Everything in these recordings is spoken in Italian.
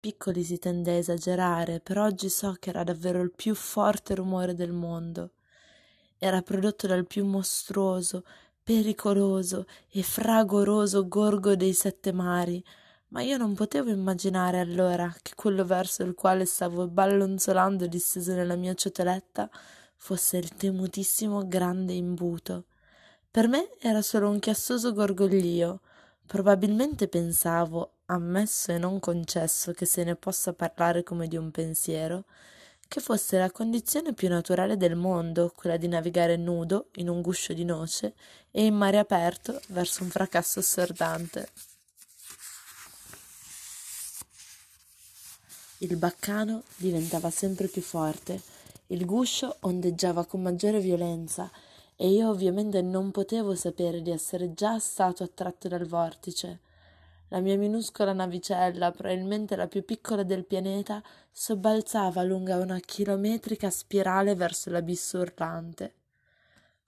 piccoli si tende a esagerare, però oggi so che era davvero il più forte rumore del mondo. Era prodotto dal più mostruoso, pericoloso e fragoroso gorgo dei sette mari, ma io non potevo immaginare allora che quello verso il quale stavo ballonzolando disteso nella mia ciotoletta fosse il temutissimo grande imbuto. Per me era solo un chiassoso gorgoglio. Probabilmente pensavo, ammesso e non concesso che se ne possa parlare come di un pensiero, che fosse la condizione più naturale del mondo, quella di navigare nudo in un guscio di noce e in mare aperto verso un fracasso assordante. Il baccano diventava sempre più forte, il guscio ondeggiava con maggiore violenza e io ovviamente non potevo sapere di essere già stato attratto dal vortice. La mia minuscola navicella, probabilmente la più piccola del pianeta, sobbalzava lungo una chilometrica spirale verso l'abisso urlante.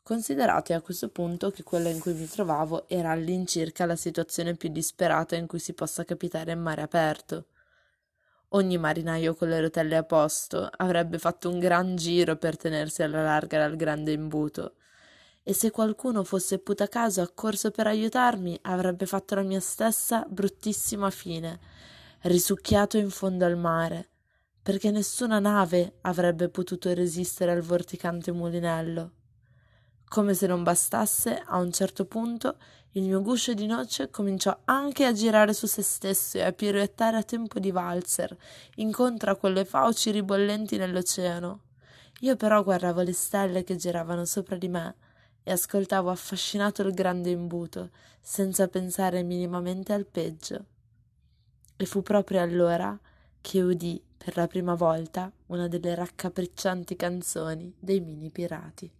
Considerate a questo punto che quella in cui mi trovavo era all'incirca la situazione più disperata in cui si possa capitare in mare aperto. Ogni marinaio con le rotelle a posto avrebbe fatto un gran giro per tenersi alla larga dal grande imbuto e se qualcuno fosse putacaso accorso per aiutarmi avrebbe fatto la mia stessa bruttissima fine, risucchiato in fondo al mare, perché nessuna nave avrebbe potuto resistere al vorticante mulinello. Come se non bastasse, a un certo punto il mio guscio di noce cominciò anche a girare su se stesso e a piruettare a tempo di valzer, incontro a quelle fauci ribollenti nell'oceano. Io però guardavo le stelle che giravano sopra di me e ascoltavo affascinato il grande imbuto, senza pensare minimamente al peggio. E fu proprio allora che udì per la prima volta una delle raccapriccianti canzoni dei mini pirati.